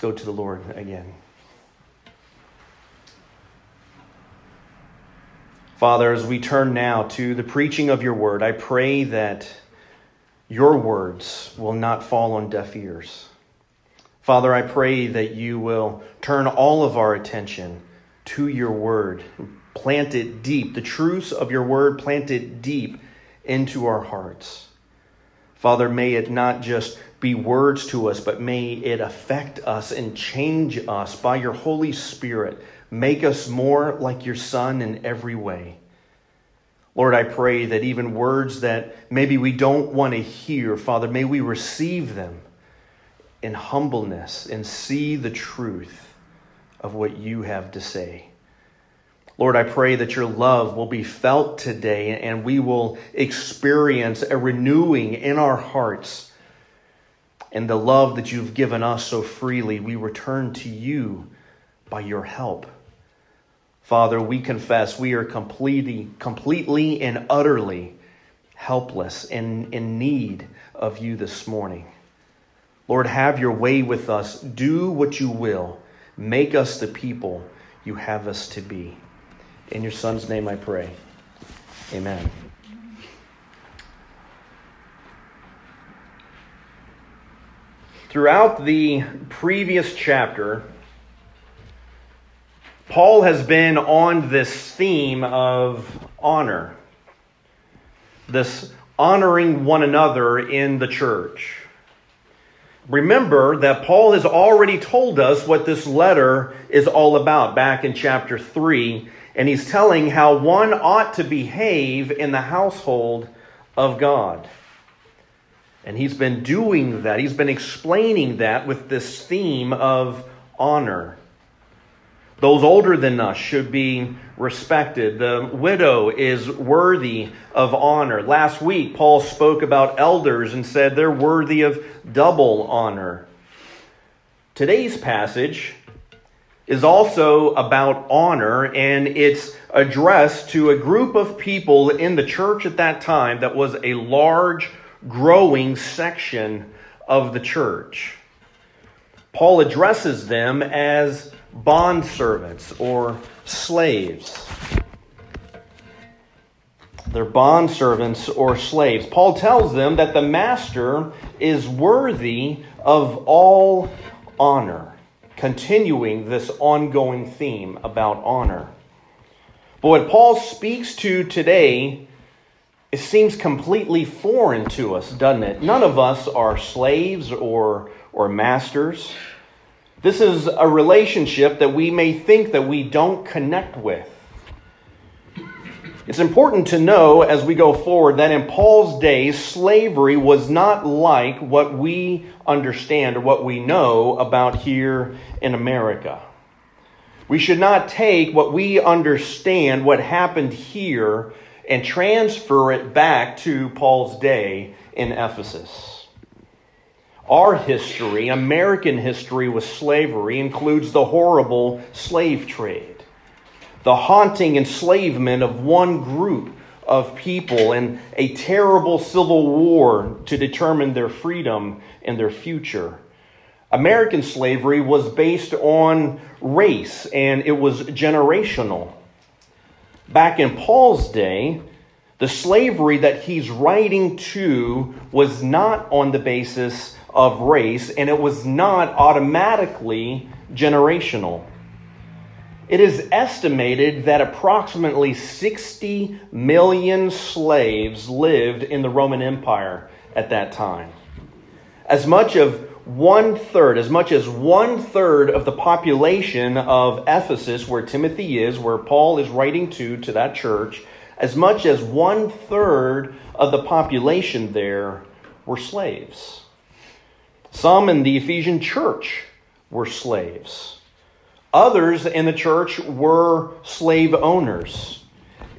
go to the Lord again. Father, as we turn now to the preaching of your word, I pray that your words will not fall on deaf ears. Father, I pray that you will turn all of our attention to your word, plant it deep, the truths of your word, plant it deep into our hearts. Father, may it not just be words to us, but may it affect us and change us by your Holy Spirit. Make us more like your Son in every way. Lord, I pray that even words that maybe we don't want to hear, Father, may we receive them in humbleness and see the truth of what you have to say. Lord, I pray that your love will be felt today and we will experience a renewing in our hearts and the love that you've given us so freely, we return to you by your help. Father, we confess we are completely, completely and utterly helpless and in need of you this morning. Lord, have your way with us. Do what you will. Make us the people you have us to be. In your Son's name I pray. Amen. Throughout the previous chapter, Paul has been on this theme of honor, this honoring one another in the church. Remember that Paul has already told us what this letter is all about back in chapter 3, and he's telling how one ought to behave in the household of God. And he's been doing that. He's been explaining that with this theme of honor. Those older than us should be respected. The widow is worthy of honor. Last week, Paul spoke about elders and said they're worthy of double honor. Today's passage is also about honor, and it's addressed to a group of people in the church at that time that was a large growing section of the church. Paul addresses them as bondservants or slaves. They're bondservants or slaves. Paul tells them that the master is worthy of all honor, continuing this ongoing theme about honor. But what Paul speaks to today it seems completely foreign to us, doesn't it? None of us are slaves or, or masters. This is a relationship that we may think that we don't connect with. It's important to know as we go forward that in Paul's days, slavery was not like what we understand or what we know about here in America. We should not take what we understand, what happened here, and transfer it back to Paul's day in Ephesus. Our history, American history with slavery, includes the horrible slave trade, the haunting enslavement of one group of people, and a terrible civil war to determine their freedom and their future. American slavery was based on race and it was generational back in Paul's day, the slavery that he's writing to was not on the basis of race, and it was not automatically generational. It is estimated that approximately 60 million slaves lived in the Roman Empire at that time. As much of one third, as much as one third of the population of Ephesus, where Timothy is, where Paul is writing to, to that church, as much as one third of the population there were slaves. Some in the Ephesian church were slaves. Others in the church were slave owners.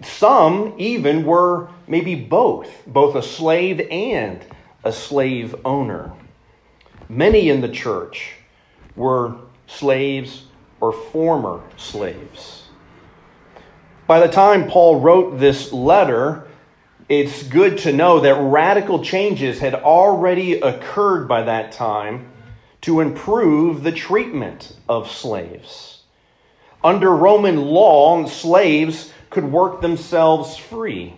Some even were maybe both, both a slave and a slave owner. Many in the church were slaves or former slaves. By the time Paul wrote this letter, it's good to know that radical changes had already occurred by that time to improve the treatment of slaves. Under Roman law, slaves could work themselves free,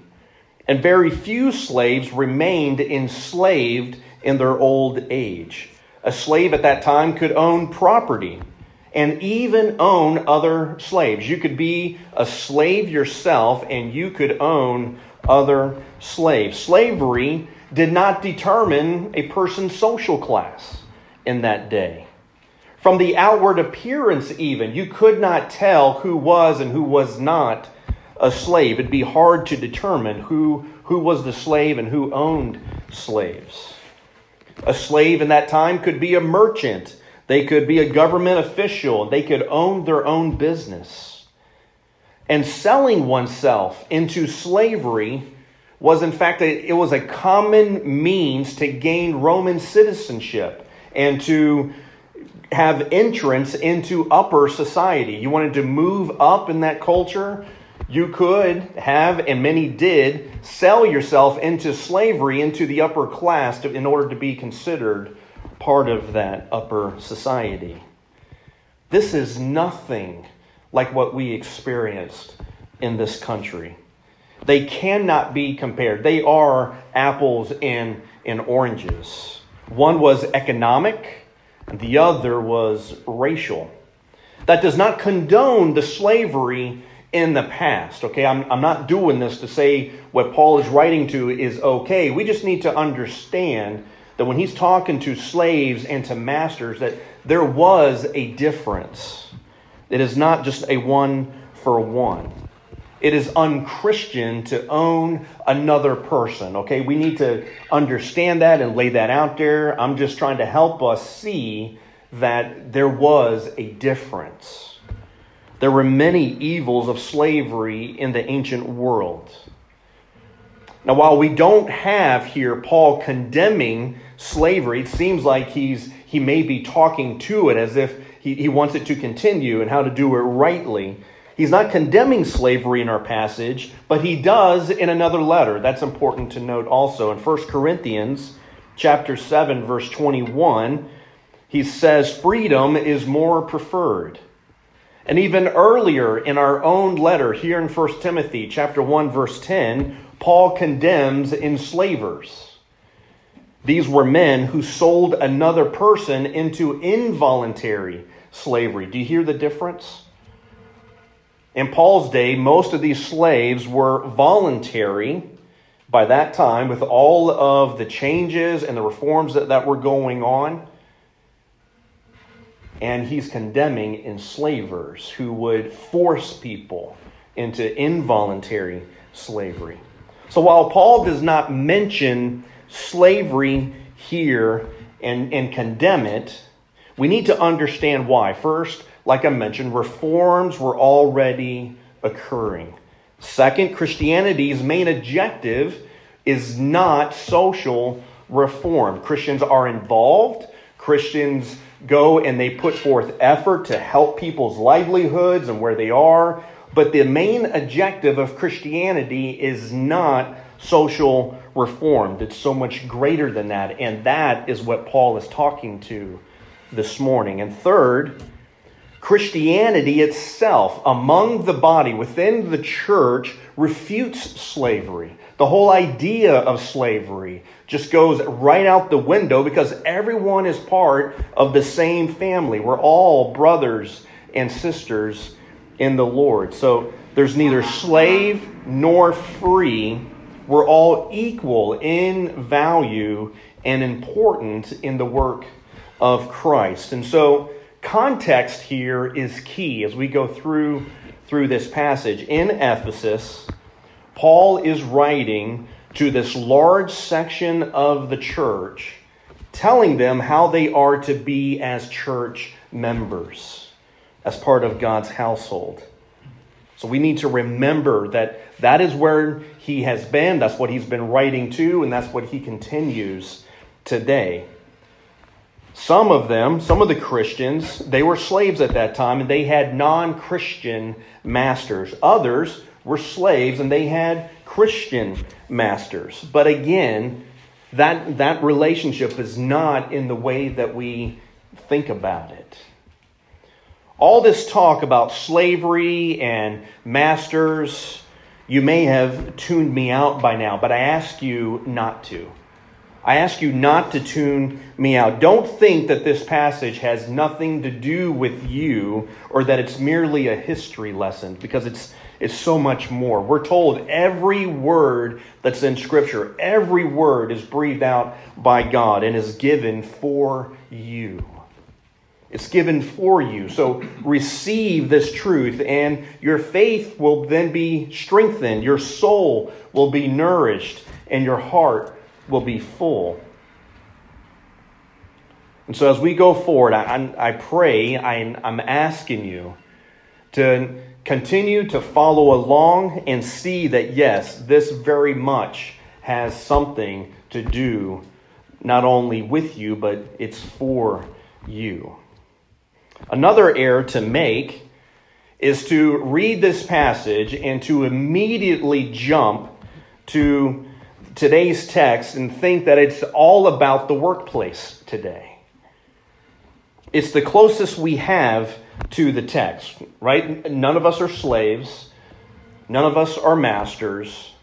and very few slaves remained enslaved in their old age. A slave at that time could own property and even own other slaves. You could be a slave yourself and you could own other slaves. Slavery did not determine a person's social class in that day. From the outward appearance, even, you could not tell who was and who was not a slave. It'd be hard to determine who, who was the slave and who owned slaves. A slave in that time could be a merchant, they could be a government official, they could own their own business. And selling oneself into slavery was in fact a, it was a common means to gain Roman citizenship and to have entrance into upper society. You wanted to move up in that culture, you could have, and many did, sell yourself into slavery, into the upper class, to, in order to be considered part of that upper society. This is nothing like what we experienced in this country. They cannot be compared. They are apples and, and oranges. One was economic, and the other was racial. That does not condone the slavery in the past. Okay, I'm, I'm not doing this to say what Paul is writing to is okay. We just need to understand that when he's talking to slaves and to masters, that there was a difference. It is not just a one for one. It is unchristian to own another person. Okay, we need to understand that and lay that out there. I'm just trying to help us see that there was a difference. There were many evils of slavery in the ancient world. Now, while we don't have here Paul condemning slavery, it seems like he's he may be talking to it as if he, he wants it to continue and how to do it rightly. He's not condemning slavery in our passage, but he does in another letter. That's important to note also. In 1 Corinthians chapter 7 verse 21, he says freedom is more preferred. And even earlier in our own letter here in 1 Timothy chapter 1 verse 10, Paul condemns enslavers. These were men who sold another person into involuntary slavery. Do you hear the difference? In Paul's day, most of these slaves were voluntary by that time with all of the changes and the reforms that, that were going on. And he's condemning enslavers who would force people into involuntary slavery. So while Paul does not mention slavery here and, and condemn it, we need to understand why. First, like I mentioned, reforms were already occurring. Second, Christianity's main objective is not social reform. Christians are involved. Christians go and they put forth effort to help people's livelihoods and where they are. But the main objective of Christianity is not social reform. It's so much greater than that. And that is what Paul is talking to this morning. And third, Christianity itself, among the body, within the church, refutes slavery. The whole idea of slavery just goes right out the window because everyone is part of the same family. We're all brothers and sisters in the Lord. So there's neither slave nor free. We're all equal in value and important in the work of Christ. And so Context here is key as we go through through this passage. In Ephesus, Paul is writing to this large section of the church, telling them how they are to be as church members, as part of God's household. So we need to remember that that is where he has been, that's what he's been writing to, and that's what he continues today. Some of them, some of the Christians, they were slaves at that time and they had non Christian masters. Others were slaves and they had Christian masters. But again, that, that relationship is not in the way that we think about it. All this talk about slavery and masters, you may have tuned me out by now, but I ask you not to. I ask you not to tune me out. Don't think that this passage has nothing to do with you or that it's merely a history lesson because it's, it's so much more. We're told every word that's in Scripture, every word is breathed out by God and is given for you. It's given for you. So receive this truth, and your faith will then be strengthened. Your soul will be nourished, and your heart will be full. And so, as we go forward, I, I pray, I, I'm asking you to continue to follow along and see that, yes, this very much has something to do not only with you, but it's for you. Another error to make is to read this passage and to immediately jump to today's text and think that it's all about the workplace today. It's the closest we have to the text, right? None of us are slaves, none of us are masters.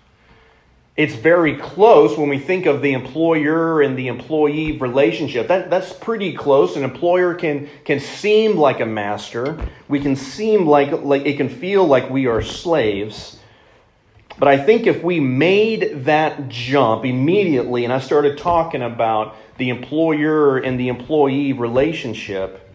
It's very close when we think of the employer and the employee relationship. That, that's pretty close. An employer can, can seem like a master. We can seem like, like it can feel like we are slaves. But I think if we made that jump immediately and I started talking about the employer and the employee relationship,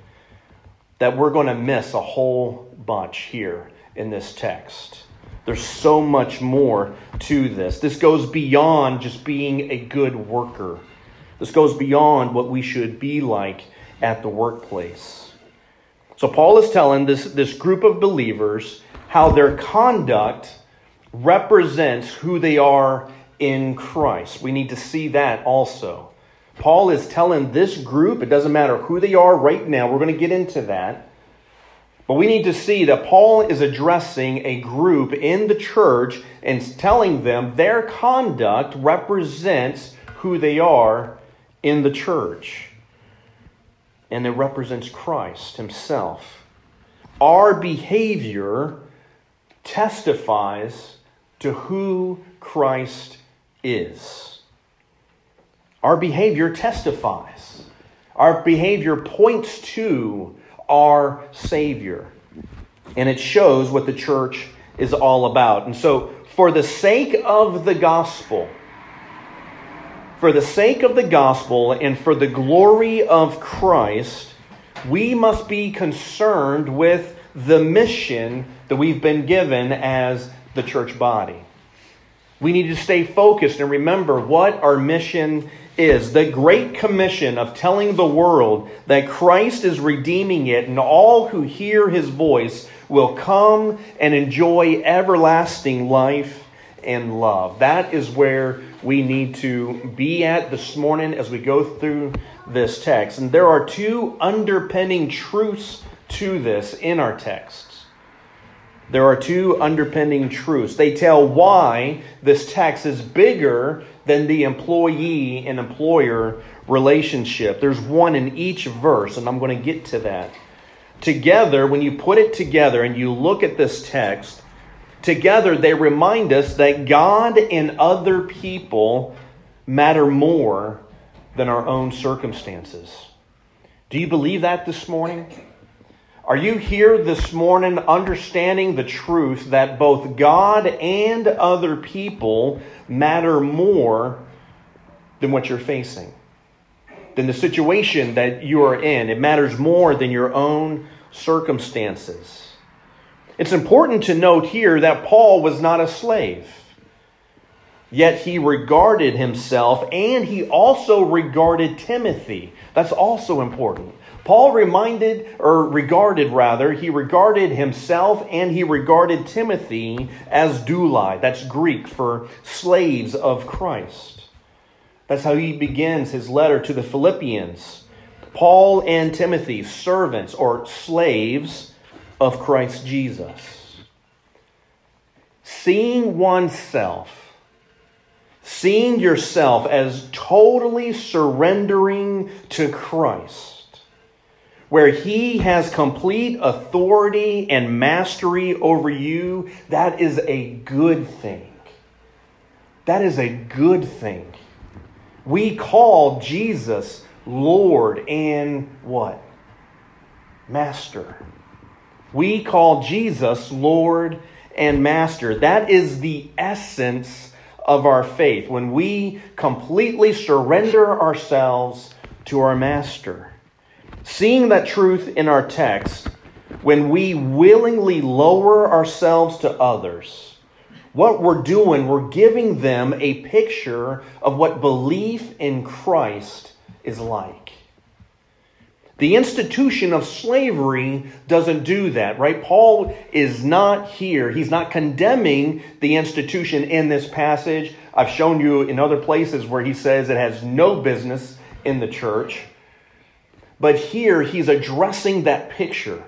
that we're going to miss a whole bunch here in this text. There's so much more to this. This goes beyond just being a good worker. This goes beyond what we should be like at the workplace. So, Paul is telling this, this group of believers how their conduct represents who they are in Christ. We need to see that also. Paul is telling this group, it doesn't matter who they are right now, we're going to get into that. But we need to see that Paul is addressing a group in the church and telling them their conduct represents who they are in the church. And it represents Christ himself. Our behavior testifies to who Christ is. Our behavior testifies. Our behavior points to our Savior. And it shows what the church is all about. And so, for the sake of the gospel, for the sake of the gospel and for the glory of Christ, we must be concerned with the mission that we've been given as the church body. We need to stay focused and remember what our mission is the Great Commission of telling the world that Christ is redeeming it, and all who hear his voice will come and enjoy everlasting life and love. That is where we need to be at this morning as we go through this text. And there are two underpinning truths to this in our text. There are two underpinning truths. They tell why this text is bigger than the employee and employer relationship. There's one in each verse, and I'm going to get to that. Together, when you put it together and you look at this text, together they remind us that God and other people matter more than our own circumstances. Do you believe that this morning? Are you here this morning understanding the truth that both God and other people matter more than what you're facing? Than the situation that you are in? It matters more than your own circumstances. It's important to note here that Paul was not a slave. Yet he regarded himself and he also regarded Timothy. That's also important. Paul reminded, or regarded rather, he regarded himself and he regarded Timothy as douloi. That's Greek for slaves of Christ. That's how he begins his letter to the Philippians. Paul and Timothy, servants or slaves of Christ Jesus. Seeing oneself, seeing yourself as totally surrendering to Christ where he has complete authority and mastery over you, that is a good thing. That is a good thing. We call Jesus Lord and what? Master. We call Jesus Lord and Master. That is the essence of our faith when we completely surrender ourselves to our Master. Seeing that truth in our text, when we willingly lower ourselves to others, what we're doing, we're giving them a picture of what belief in Christ is like. The institution of slavery doesn't do that, right? Paul is not here. He's not condemning the institution in this passage. I've shown you in other places where he says it has no business in the church. But here he's addressing that picture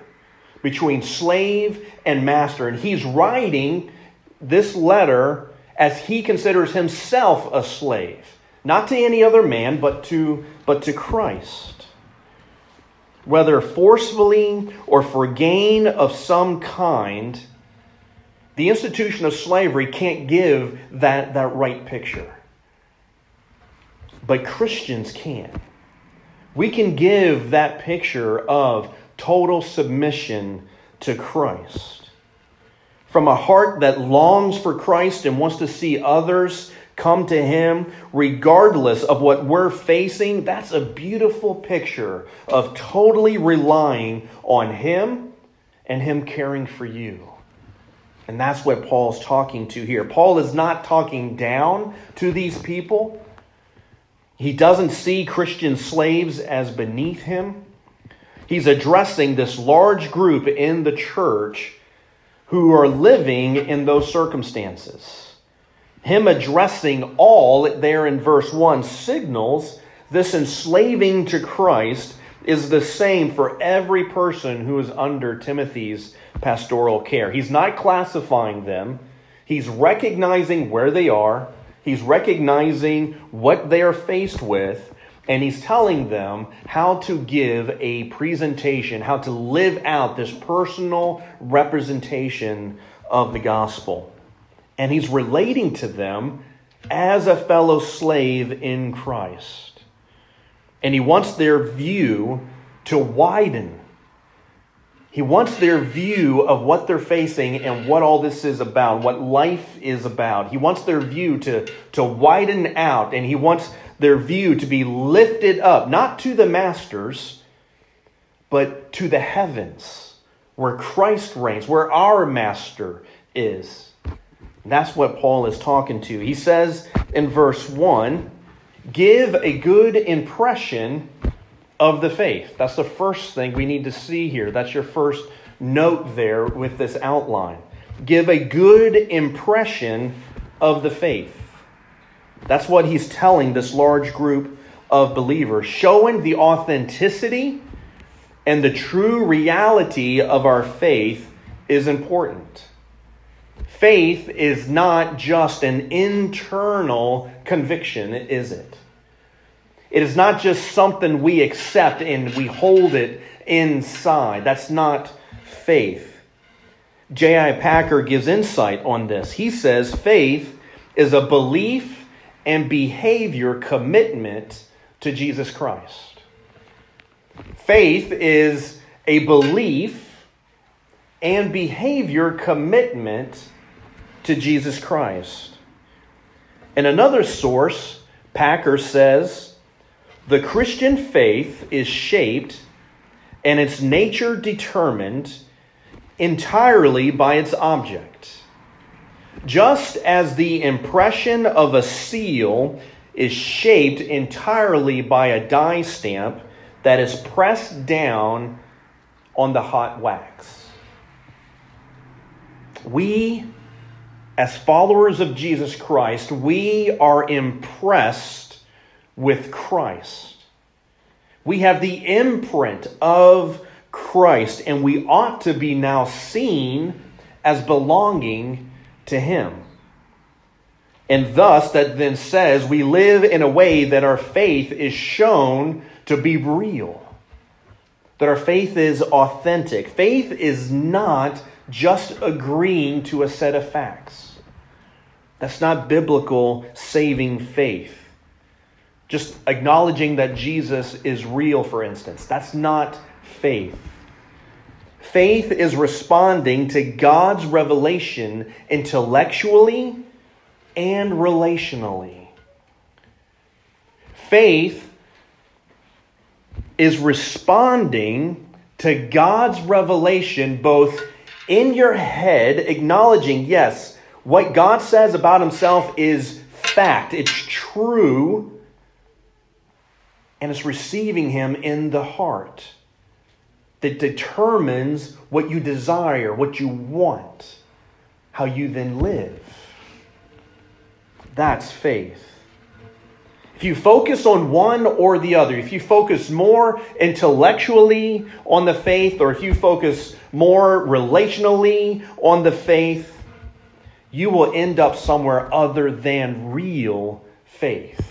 between slave and master. And he's writing this letter as he considers himself a slave, not to any other man, but to, but to Christ. Whether forcefully or for gain of some kind, the institution of slavery can't give that, that right picture. But Christians can we can give that picture of total submission to Christ. From a heart that longs for Christ and wants to see others come to Him, regardless of what we're facing, that's a beautiful picture of totally relying on Him and Him caring for you. And that's what Paul's talking to here. Paul is not talking down to these people. He doesn't see Christian slaves as beneath him. He's addressing this large group in the church who are living in those circumstances. Him addressing all there in verse 1 signals this enslaving to Christ is the same for every person who is under Timothy's pastoral care. He's not classifying them, he's recognizing where they are He's recognizing what they are faced with, and he's telling them how to give a presentation, how to live out this personal representation of the gospel. And he's relating to them as a fellow slave in Christ. And he wants their view to widen he wants their view of what they're facing and what all this is about, what life is about. He wants their view to, to widen out, and he wants their view to be lifted up, not to the masters, but to the heavens, where Christ reigns, where our master is. That's what Paul is talking to. He says in verse 1 give a good impression of the faith. That's the first thing we need to see here. That's your first note there with this outline. Give a good impression of the faith. That's what he's telling this large group of believers, showing the authenticity and the true reality of our faith is important. Faith is not just an internal conviction, is it? It is not just something we accept and we hold it inside. That's not faith. J.I. Packer gives insight on this. He says faith is a belief and behavior commitment to Jesus Christ. Faith is a belief and behavior commitment to Jesus Christ. In another source, Packer says the Christian faith is shaped and its nature determined entirely by its object. Just as the impression of a seal is shaped entirely by a die stamp that is pressed down on the hot wax. We, as followers of Jesus Christ, we are impressed with Christ. We have the imprint of Christ, and we ought to be now seen as belonging to Him. And thus, that then says we live in a way that our faith is shown to be real. that our faith is authentic. Faith is not just agreeing to a set of facts. That's not biblical saving faith. Just acknowledging that Jesus is real, for instance, that's not faith. Faith is responding to God's revelation intellectually and relationally. Faith is responding to God's revelation both in your head, acknowledging, yes, what God says about himself is fact, it's true, and it's receiving him in the heart that determines what you desire, what you want, how you then live. That's faith. If you focus on one or the other, if you focus more intellectually on the faith, or if you focus more relationally on the faith, you will end up somewhere other than real faith.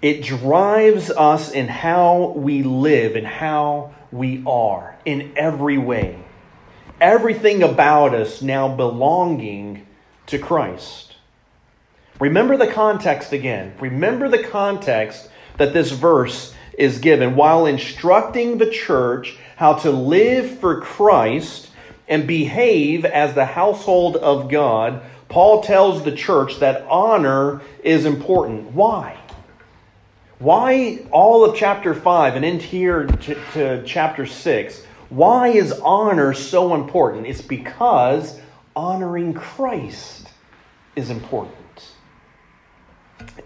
It drives us in how we live and how we are in every way. Everything about us now belonging to Christ. Remember the context again. Remember the context that this verse is given while instructing the church how to live for Christ and behave as the household of God. Paul tells the church that honor is important. Why? Why all of chapter 5 and into here to, to chapter 6? Why is honor so important? It's because honoring Christ is important.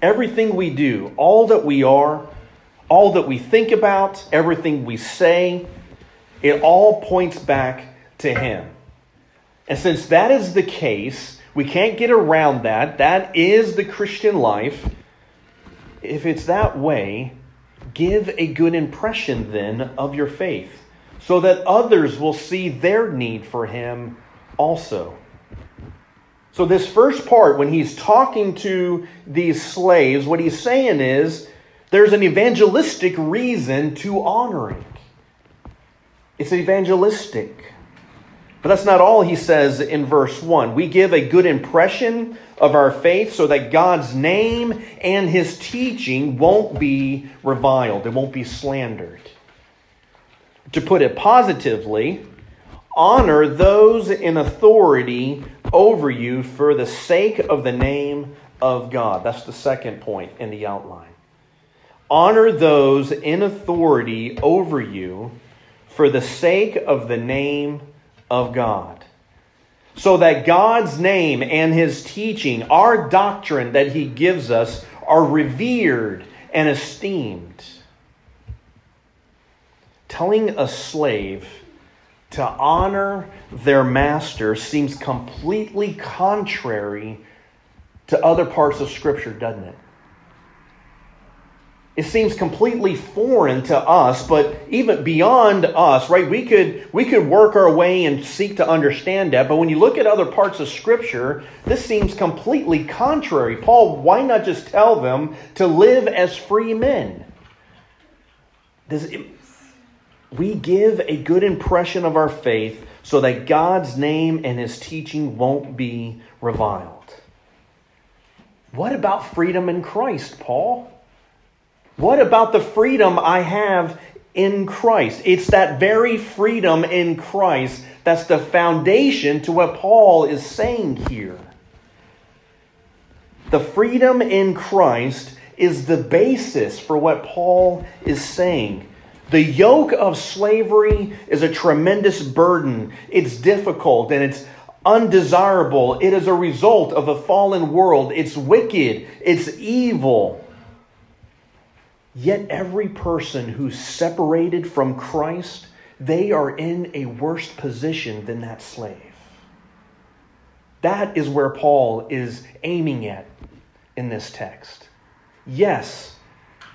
Everything we do, all that we are, all that we think about, everything we say, it all points back to Him. And since that is the case, we can't get around that. That is the Christian life if it's that way, give a good impression then of your faith, so that others will see their need for Him also. So, this first part, when he's talking to these slaves, what he's saying is there's an evangelistic reason to honoring. It's evangelistic. But that's not all he says in verse 1. We give a good impression of our faith so that God's name and his teaching won't be reviled, it won't be slandered. To put it positively, honor those in authority over you for the sake of the name of God. That's the second point in the outline. Honor those in authority over you for the sake of the name of God. So that God's name and his teaching, our doctrine that he gives us, are revered and esteemed. Telling a slave to honor their master seems completely contrary to other parts of Scripture, doesn't it? It seems completely foreign to us but even beyond us right we could we could work our way and seek to understand that. But when you look at other parts of scripture this seems completely contrary. Paul why not just tell them to live as free men? Does it, we give a good impression of our faith so that god's name and his teaching won't be reviled. What about freedom in christ paul what about the freedom I have in Christ? It's that very freedom in Christ that's the foundation to what Paul is saying here. The freedom in Christ is the basis for what Paul is saying. The yoke of slavery is a tremendous burden. It's difficult and it's undesirable. It is a result of a fallen world. It's wicked. It's evil. Yet every person who's separated from Christ, they are in a worse position than that slave. That is where Paul is aiming at in this text. Yes,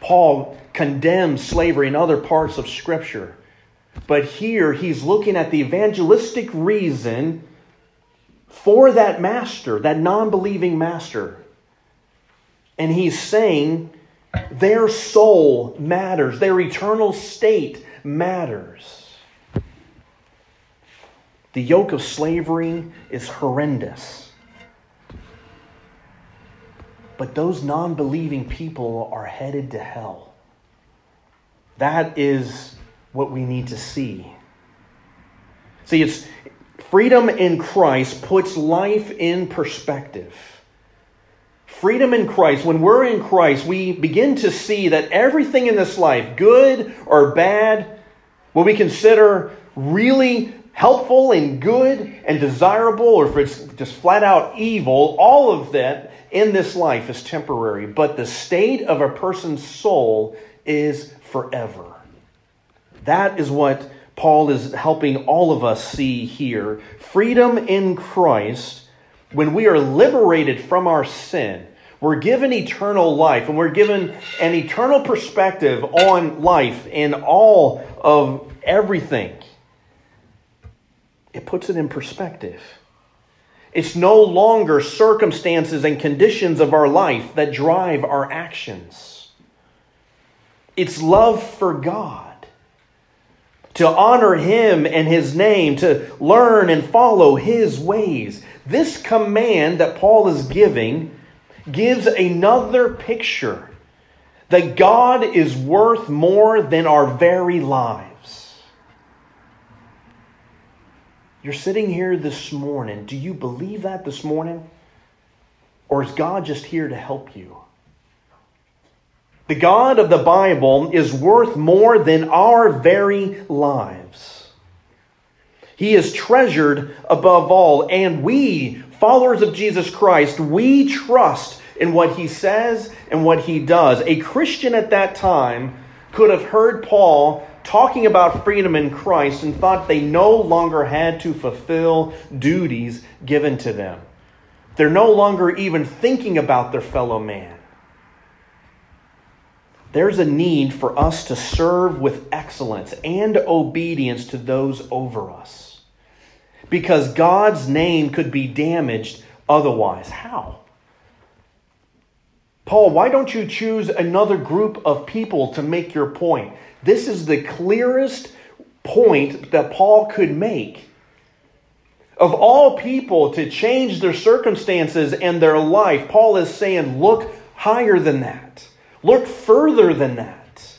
Paul condemns slavery in other parts of Scripture, but here he's looking at the evangelistic reason for that master, that non believing master. And he's saying Their soul matters, their eternal state matters. The yoke of slavery is horrendous. But those non believing people are headed to hell. That is what we need to see. See, it's freedom in Christ puts life in perspective. Freedom in Christ, when we're in Christ, we begin to see that everything in this life, good or bad, what we consider really helpful and good and desirable, or if it's just flat out evil, all of that in this life is temporary. But the state of a person's soul is forever. That is what Paul is helping all of us see here. Freedom in Christ, when we are liberated from our sin, we're given eternal life and we're given an eternal perspective on life in all of everything. It puts it in perspective. It's no longer circumstances and conditions of our life that drive our actions. It's love for God to honor him and his name, to learn and follow his ways. This command that Paul is giving gives another picture that God is worth more than our very lives. You're sitting here this morning. Do you believe that this morning? Or is God just here to help you? The God of the Bible is worth more than our very lives. He is treasured above all, and we, followers of Jesus Christ, we trust in what he says and what he does. A Christian at that time could have heard Paul talking about freedom in Christ and thought they no longer had to fulfill duties given to them. They're no longer even thinking about their fellow man there's a need for us to serve with excellence and obedience to those over us. Because God's name could be damaged otherwise. How? Paul, why don't you choose another group of people to make your point? This is the clearest point that Paul could make. Of all people to change their circumstances and their life, Paul is saying, look higher than that. Look further than that.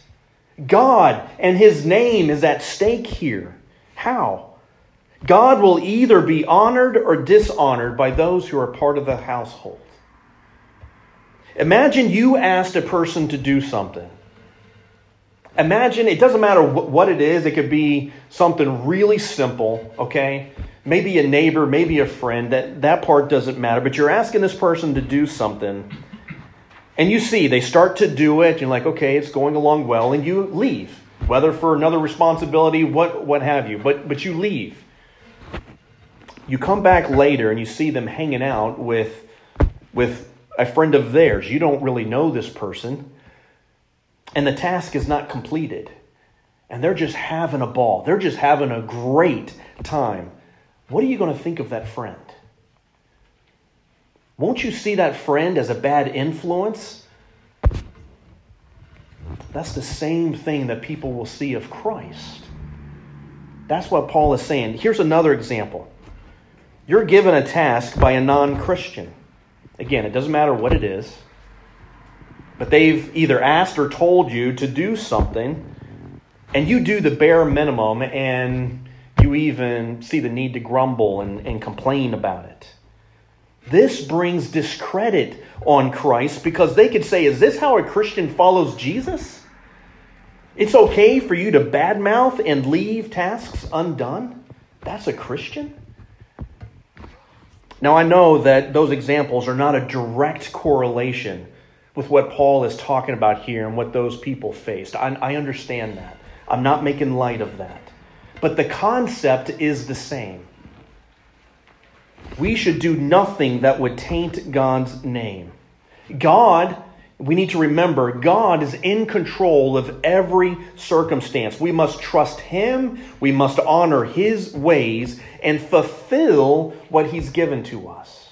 God and His name is at stake here. How? God will either be honored or dishonored by those who are part of the household. Imagine you asked a person to do something. Imagine, it doesn't matter what it is, it could be something really simple, okay? Maybe a neighbor, maybe a friend, that, that part doesn't matter, but you're asking this person to do something and you see, they start to do it. You're like, okay, it's going along well, and you leave, whether for another responsibility, what, what have you. But, but you leave. You come back later and you see them hanging out with, with a friend of theirs. You don't really know this person, and the task is not completed. And they're just having a ball, they're just having a great time. What are you going to think of that friend? Won't you see that friend as a bad influence? That's the same thing that people will see of Christ. That's what Paul is saying. Here's another example. You're given a task by a non Christian. Again, it doesn't matter what it is, but they've either asked or told you to do something, and you do the bare minimum, and you even see the need to grumble and, and complain about it. This brings discredit on Christ because they could say, Is this how a Christian follows Jesus? It's okay for you to badmouth and leave tasks undone? That's a Christian? Now, I know that those examples are not a direct correlation with what Paul is talking about here and what those people faced. I, I understand that. I'm not making light of that. But the concept is the same we should do nothing that would taint God's name. God, we need to remember, God is in control of every circumstance. We must trust Him, we must honor His ways, and fulfill what He's given to us.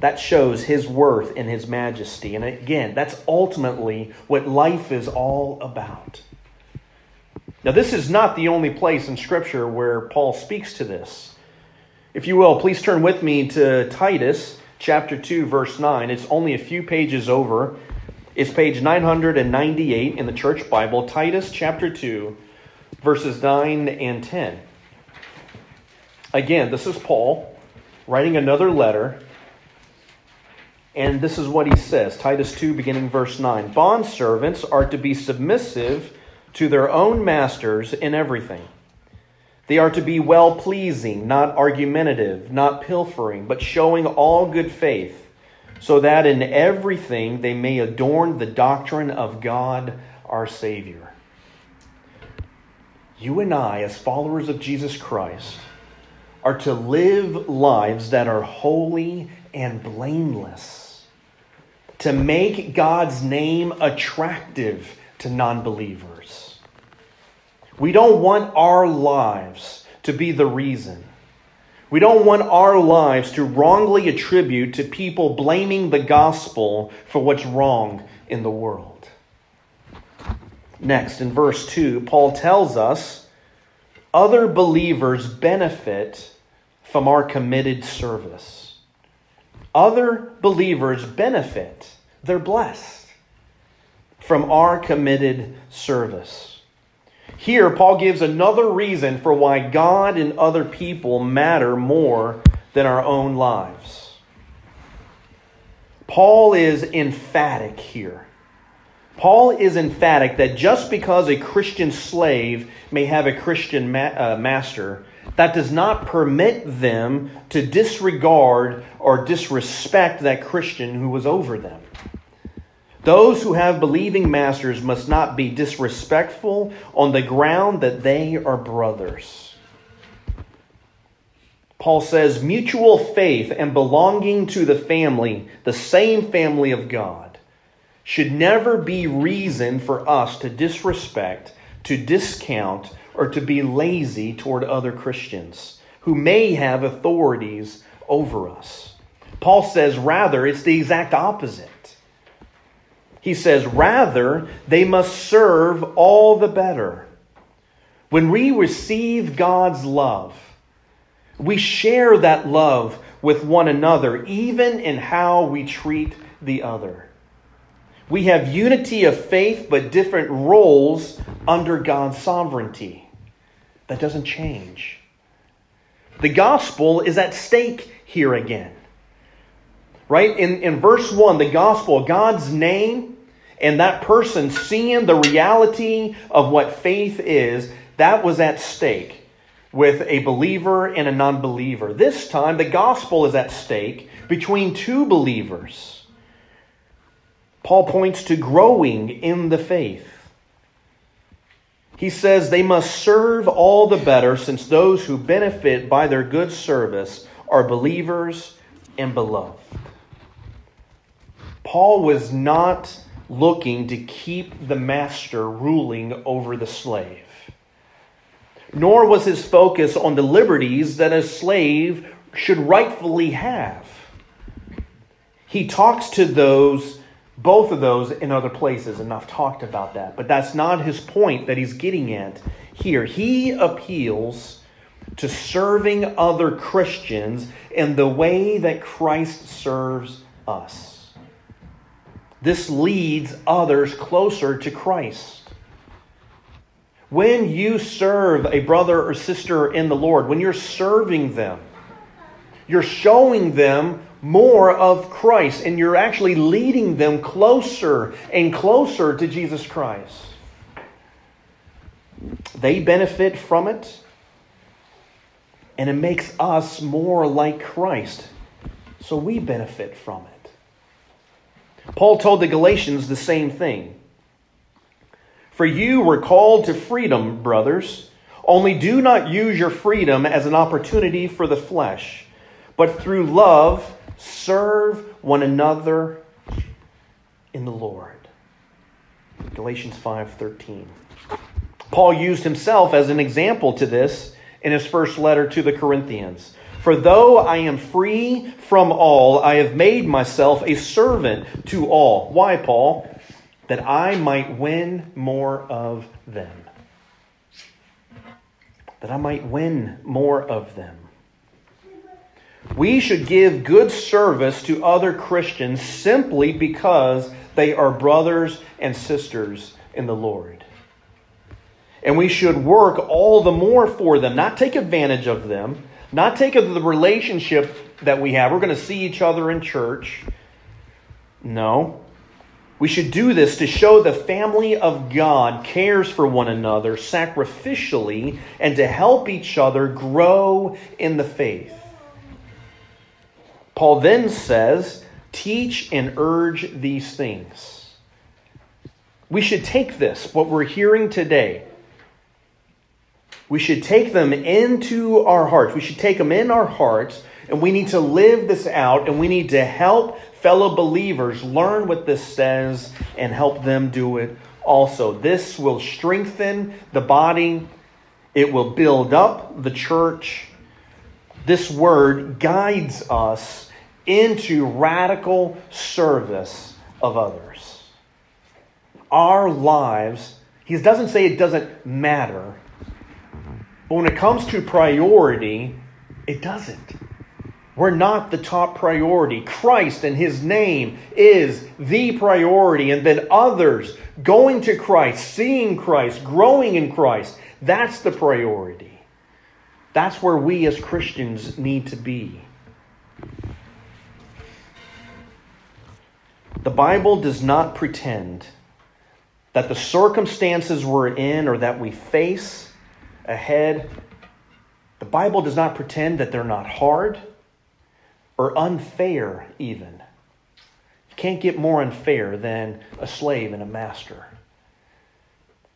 That shows his worth and his majesty. And again, that's ultimately what life is all about. Now, this is not the only place in Scripture where Paul speaks to this. If you will, please turn with me to Titus chapter 2, verse 9. It's only a few pages over. It's page 998 in the Church Bible, Titus chapter 2, verses 9 and 10. Again, this is Paul writing another letter. And this is what he says Titus 2, beginning verse 9. Bondservants are to be submissive to their own masters in everything. They are to be well pleasing, not argumentative, not pilfering, but showing all good faith, so that in everything they may adorn the doctrine of God our Savior. You and I, as followers of Jesus Christ, are to live lives that are holy and blameless, to make God's name attractive to non believers. We don't want our lives to be the reason. We don't want our lives to wrongly attribute to people blaming the gospel for what's wrong in the world. Next, in verse 2, Paul tells us other believers benefit from our committed service. Other believers benefit, they're blessed from our committed service. Here, Paul gives another reason for why God and other people matter more than our own lives. Paul is emphatic here. Paul is emphatic that just because a Christian slave may have a Christian ma- uh, master, that does not permit them to disregard or disrespect that Christian who was over them. Those who have believing masters must not be disrespectful on the ground that they are brothers. Paul says mutual faith and belonging to the family, the same family of God, should never be reason for us to disrespect, to discount, or to be lazy toward other Christians who may have authorities over us. Paul says, rather, it's the exact opposite. He says, rather, they must serve all the better. When we receive God's love, we share that love with one another, even in how we treat the other. We have unity of faith, but different roles under God's sovereignty. That doesn't change. The gospel is at stake here again. Right? In, in verse 1, the gospel, God's name, and that person seeing the reality of what faith is, that was at stake with a believer and a non believer. This time, the gospel is at stake between two believers. Paul points to growing in the faith. He says they must serve all the better since those who benefit by their good service are believers and beloved. Paul was not looking to keep the master ruling over the slave, nor was his focus on the liberties that a slave should rightfully have. He talks to those both of those in other places, and I've talked about that. But that's not his point that he's getting at here. He appeals to serving other Christians in the way that Christ serves us. This leads others closer to Christ. When you serve a brother or sister in the Lord, when you're serving them, you're showing them more of Christ, and you're actually leading them closer and closer to Jesus Christ. They benefit from it, and it makes us more like Christ. So we benefit from it. Paul told the Galatians the same thing. For you were called to freedom, brothers. Only do not use your freedom as an opportunity for the flesh, but through love Serve one another in the Lord. Galatians 5:13. Paul used himself as an example to this in his first letter to the Corinthians. For though I am free from all, I have made myself a servant to all. Why, Paul? That I might win more of them. That I might win more of them. We should give good service to other Christians simply because they are brothers and sisters in the Lord. And we should work all the more for them, not take advantage of them not take of the relationship that we have. We're going to see each other in church. No. We should do this to show the family of God cares for one another sacrificially and to help each other grow in the faith. Paul then says, Teach and urge these things. We should take this, what we're hearing today, we should take them into our hearts. We should take them in our hearts, and we need to live this out, and we need to help fellow believers learn what this says and help them do it also. This will strengthen the body, it will build up the church. This word guides us into radical service of others. Our lives, he doesn't say it doesn't matter. But when it comes to priority, it doesn't. We're not the top priority. Christ and His name is the priority. And then others going to Christ, seeing Christ, growing in Christ, that's the priority. That's where we as Christians need to be. The Bible does not pretend that the circumstances we're in or that we face ahead. The Bible does not pretend that they're not hard or unfair, even. You can't get more unfair than a slave and a master.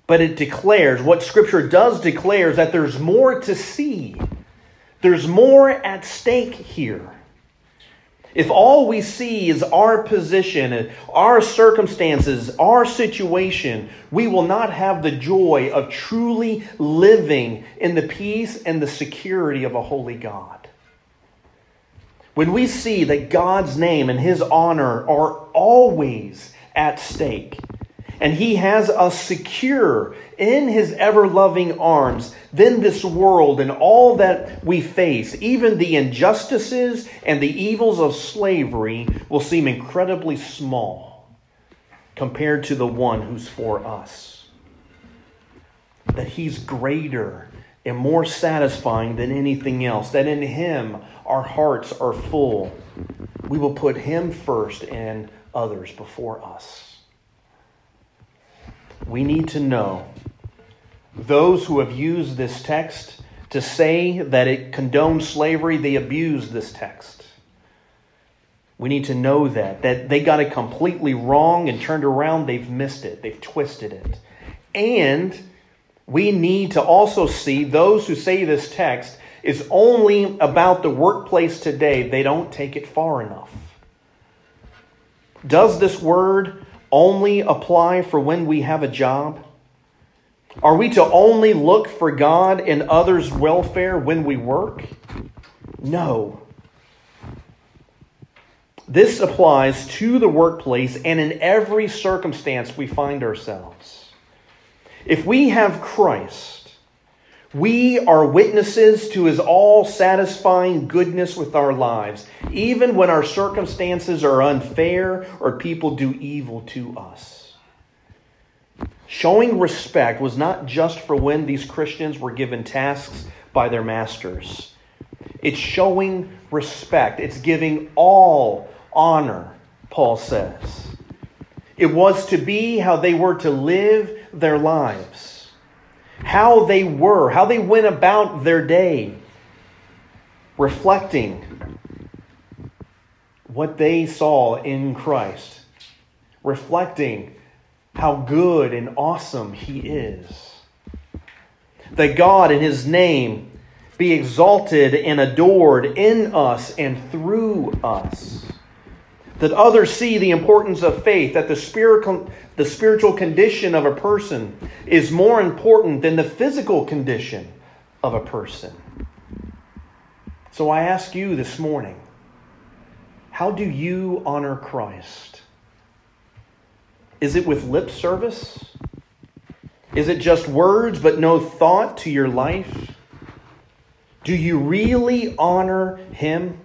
But it declares, what Scripture does declare is that there's more to see. There's more at stake here. If all we see is our position, our circumstances, our situation, we will not have the joy of truly living in the peace and the security of a holy God. When we see that God's name and his honor are always at stake, and he has us secure in his ever loving arms, then this world and all that we face, even the injustices and the evils of slavery, will seem incredibly small compared to the one who's for us. That he's greater and more satisfying than anything else, that in him our hearts are full. We will put him first and others before us we need to know those who have used this text to say that it condones slavery, they abuse this text. We need to know that, that they got it completely wrong and turned around, they've missed it, they've twisted it. And we need to also see those who say this text is only about the workplace today, they don't take it far enough. Does this word only apply for when we have a job? Are we to only look for God and others' welfare when we work? No. This applies to the workplace and in every circumstance we find ourselves. If we have Christ, we are witnesses to his all satisfying goodness with our lives, even when our circumstances are unfair or people do evil to us. Showing respect was not just for when these Christians were given tasks by their masters. It's showing respect, it's giving all honor, Paul says. It was to be how they were to live their lives how they were, how they went about their day, reflecting what they saw in Christ, reflecting how good and awesome He is. That God in His name be exalted and adored in us and through us that others see the importance of faith, that the spiritual, the spiritual condition of a person is more important than the physical condition of a person. So I ask you this morning how do you honor Christ? Is it with lip service? Is it just words but no thought to your life? Do you really honor Him?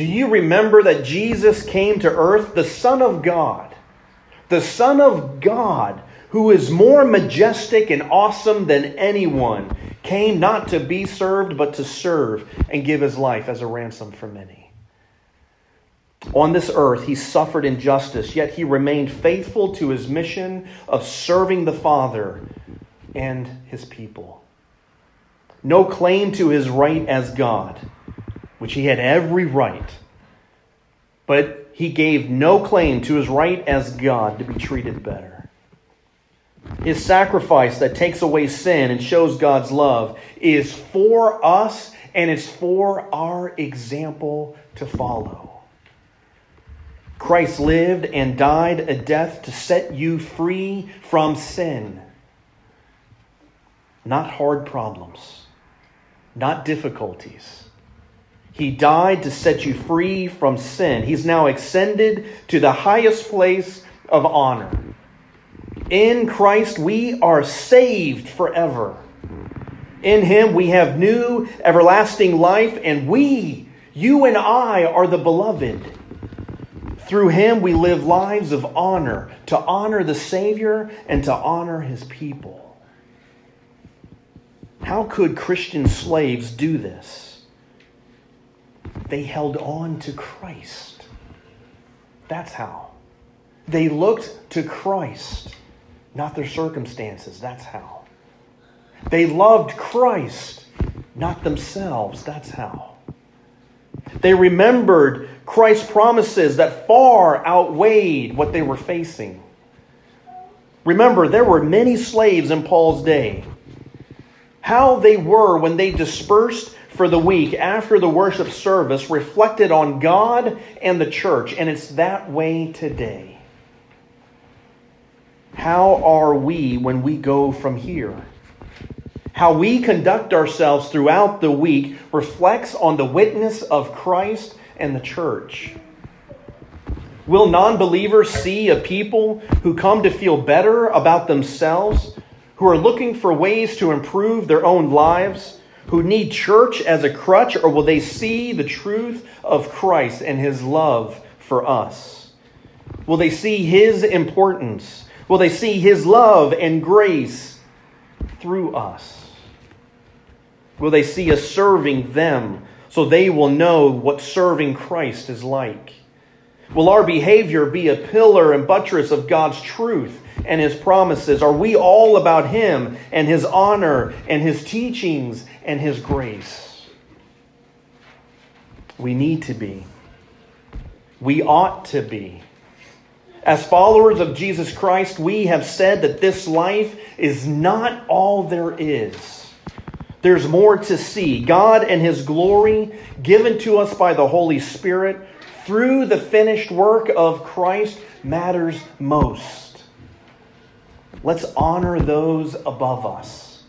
Do you remember that Jesus came to earth, the Son of God, the Son of God, who is more majestic and awesome than anyone, came not to be served, but to serve and give his life as a ransom for many? On this earth, he suffered injustice, yet he remained faithful to his mission of serving the Father and his people. No claim to his right as God, which he had every right, but he gave no claim to his right as God to be treated better. His sacrifice that takes away sin and shows God's love is for us and it's for our example to follow. Christ lived and died a death to set you free from sin. Not hard problems, not difficulties. He died to set you free from sin. He's now ascended to the highest place of honor. In Christ, we are saved forever. In Him, we have new everlasting life, and we, you and I, are the beloved. Through him, we live lives of honor, to honor the Savior and to honor his people. How could Christian slaves do this? They held on to Christ. That's how. They looked to Christ, not their circumstances. That's how. They loved Christ, not themselves. That's how. They remembered Christ's promises that far outweighed what they were facing. Remember, there were many slaves in Paul's day. How they were when they dispersed for the week after the worship service reflected on God and the church, and it's that way today. How are we when we go from here? How we conduct ourselves throughout the week reflects on the witness of Christ and the church. Will non believers see a people who come to feel better about themselves, who are looking for ways to improve their own lives, who need church as a crutch, or will they see the truth of Christ and his love for us? Will they see his importance? Will they see his love and grace through us? Will they see us serving them so they will know what serving Christ is like? Will our behavior be a pillar and buttress of God's truth and His promises? Are we all about Him and His honor and His teachings and His grace? We need to be. We ought to be. As followers of Jesus Christ, we have said that this life is not all there is. There's more to see. God and His glory given to us by the Holy Spirit through the finished work of Christ matters most. Let's honor those above us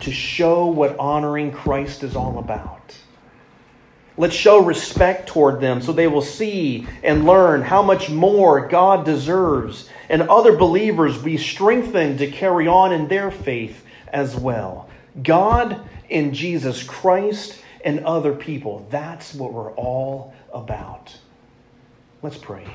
to show what honoring Christ is all about. Let's show respect toward them so they will see and learn how much more God deserves, and other believers be strengthened to carry on in their faith as well. God in Jesus Christ and other people. That's what we're all about. Let's pray.